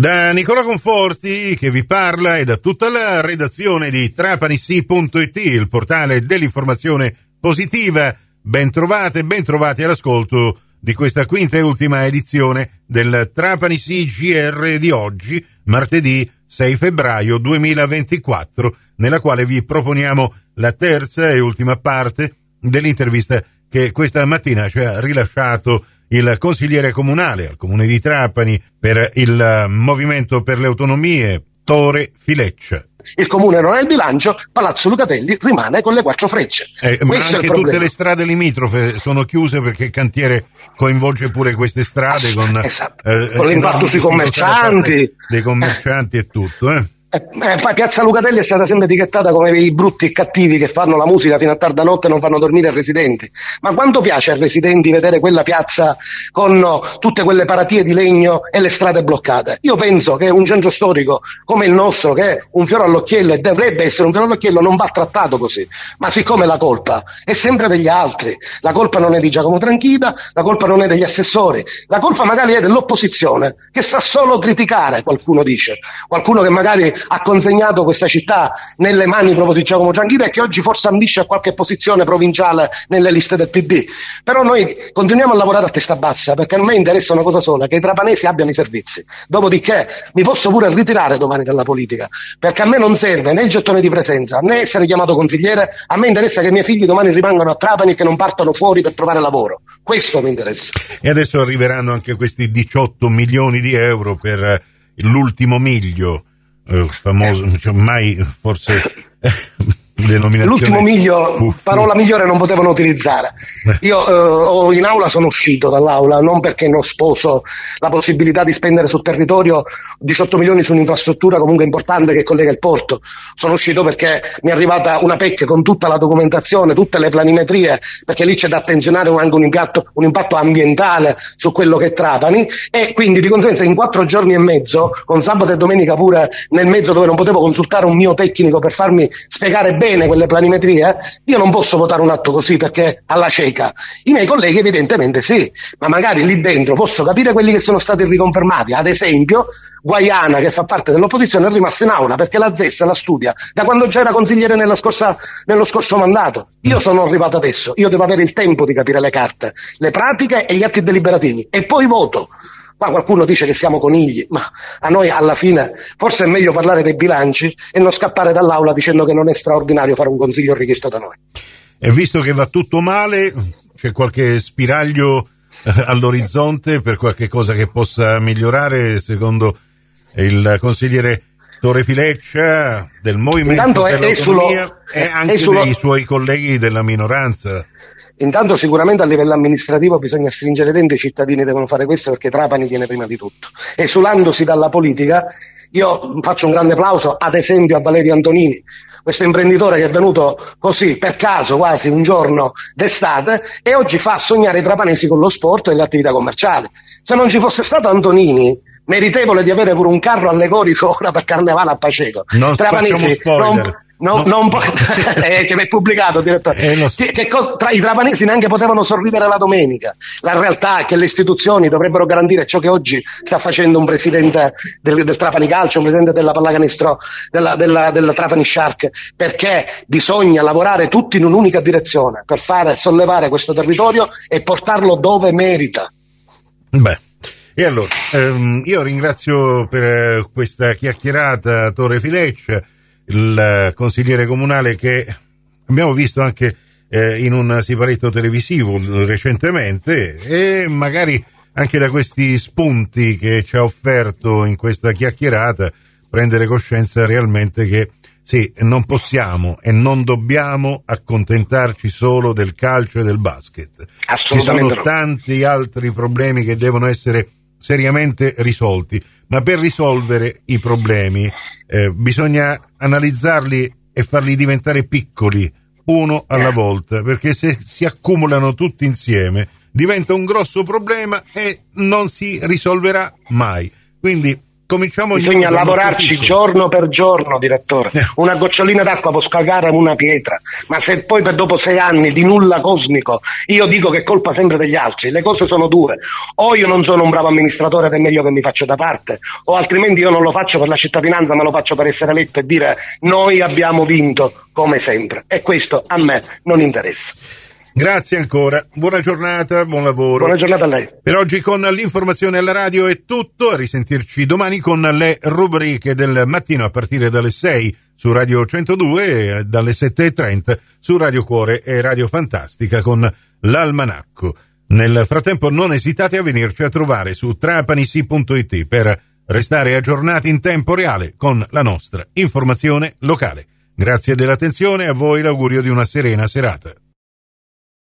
Da Nicola Conforti che vi parla e da tutta la redazione di trapanisi.it, il portale dell'informazione positiva. Ben trovate, ben trovati all'ascolto di questa quinta e ultima edizione del Trapanisi GR di oggi, martedì 6 febbraio 2024, nella quale vi proponiamo la terza e ultima parte dell'intervista che questa mattina ci ha rilasciato il consigliere comunale al comune di Trapani per il eh, Movimento per le Autonomie, Tore Fileccia. Il comune non ha il bilancio, Palazzo Lucatelli rimane con le quattro frecce. Eh, ma anche tutte le strade limitrofe sono chiuse perché il cantiere coinvolge pure queste strade con, esatto. eh, con l'impatto sui commercianti. Dei commercianti e tutto. Eh. Eh, Piazza Lucatelli è stata sempre etichettata come i brutti e cattivi che fanno la musica fino a tarda notte e non fanno dormire ai residenti. Ma quanto piace ai residenti vedere quella piazza con tutte quelle paratie di legno e le strade bloccate? Io penso che un centro storico come il nostro, che è un fiore all'occhiello e dovrebbe essere un fiore all'occhiello, non va trattato così. Ma siccome la colpa è sempre degli altri, la colpa non è di Giacomo Tranchida, la colpa non è degli assessori, la colpa magari è dell'opposizione che sa solo criticare, qualcuno dice, qualcuno che magari ha consegnato questa città nelle mani proprio di Giacomo Gianchita e che oggi forse ambisce a qualche posizione provinciale nelle liste del PD. Però noi continuiamo a lavorare a testa bassa perché a me interessa una cosa sola, che i trapanesi abbiano i servizi. Dopodiché mi posso pure ritirare domani dalla politica, perché a me non serve né il gettone di presenza né essere chiamato consigliere, a me interessa che i miei figli domani rimangano a Trapani e che non partono fuori per trovare lavoro. Questo mi interessa. E adesso arriveranno anche questi 18 milioni di euro per l'ultimo miglio eh, famoso, cioè mai forse L'ultimo miglio, fu, fu. parola migliore non potevano utilizzare. Eh. Io eh, in aula sono uscito dall'aula non perché non sposo la possibilità di spendere sul territorio 18 milioni su un'infrastruttura comunque importante che collega il porto. Sono uscito perché mi è arrivata una PEC con tutta la documentazione, tutte le planimetrie, perché lì c'è da attenzionare anche un impatto, un impatto ambientale su quello che è Trapani e quindi di conseguenza in quattro giorni e mezzo, con sabato e domenica pure nel mezzo dove non potevo consultare un mio tecnico per farmi spiegare bene bene quelle planimetrie, io non posso votare un atto così perché alla cieca. I miei colleghi evidentemente sì, ma magari lì dentro posso capire quelli che sono stati riconfermati. Ad esempio, Guaiana, che fa parte dell'opposizione, è rimasta in aula perché la ZES la studia da quando già era consigliere scorsa, nello scorso mandato. Io sono arrivato adesso, io devo avere il tempo di capire le carte, le pratiche e gli atti deliberativi e poi voto. Qua qualcuno dice che siamo conigli, ma a noi alla fine forse è meglio parlare dei bilanci e non scappare dall'aula dicendo che non è straordinario fare un consiglio richiesto da noi. E visto che va tutto male, c'è qualche spiraglio eh, all'orizzonte per qualche cosa che possa migliorare secondo il consigliere Torre Fileccia del Movimento Intanto per l'Autonomia e anche sullo... dei suoi colleghi della minoranza. Intanto sicuramente a livello amministrativo bisogna stringere dentro, i cittadini devono fare questo perché Trapani viene prima di tutto. Esulandosi dalla politica, io faccio un grande applauso ad esempio a Valerio Antonini, questo imprenditore che è venuto così per caso quasi un giorno d'estate e oggi fa sognare i trapanesi con lo sport e le attività commerciali. Se non ci fosse stato Antonini, meritevole di avere pure un carro allegorico ora per carnevale a Paceco. Non Trapanesi, non, No, no. Non po- eh, ce l'hai pubblicato, direttore. Eh, so. che, che co- tra i trapanesi neanche potevano sorridere la domenica. La realtà è che le istituzioni dovrebbero garantire ciò che oggi sta facendo un presidente del, del Trapani Calcio, un presidente della pallacanestro, della, della, della Trapani Shark, perché bisogna lavorare tutti in un'unica direzione per fare sollevare questo territorio e portarlo dove merita. Beh. E allora, ehm, io ringrazio per eh, questa chiacchierata Torre Fileccia il consigliere comunale che abbiamo visto anche eh, in un siparetto televisivo recentemente e magari anche da questi spunti che ci ha offerto in questa chiacchierata prendere coscienza realmente che sì, non possiamo e non dobbiamo accontentarci solo del calcio e del basket. Ci sono no. tanti altri problemi che devono essere seriamente risolti, ma per risolvere i problemi eh, bisogna analizzarli e farli diventare piccoli, uno alla volta, perché se si accumulano tutti insieme diventa un grosso problema e non si risolverà mai. Quindi cominciamo Bisogna lavorarci giorno per giorno, direttore. Eh. Una gocciolina d'acqua può scagare una pietra, ma se poi per dopo sei anni di nulla cosmico io dico che è colpa sempre degli altri, le cose sono due. O io non sono un bravo amministratore ed è meglio che mi faccio da parte, o altrimenti io non lo faccio per la cittadinanza, ma lo faccio per essere eletto e dire noi abbiamo vinto come sempre. E questo a me non interessa. Grazie ancora, buona giornata, buon lavoro. Buona giornata a lei. Per oggi con l'informazione alla radio è tutto, a risentirci domani con le rubriche del mattino a partire dalle 6 su Radio 102 e dalle 7.30 su Radio Cuore e Radio Fantastica con l'Almanacco. Nel frattempo non esitate a venirci a trovare su trapanisi.it per restare aggiornati in tempo reale con la nostra informazione locale. Grazie dell'attenzione e a voi l'augurio di una serena serata.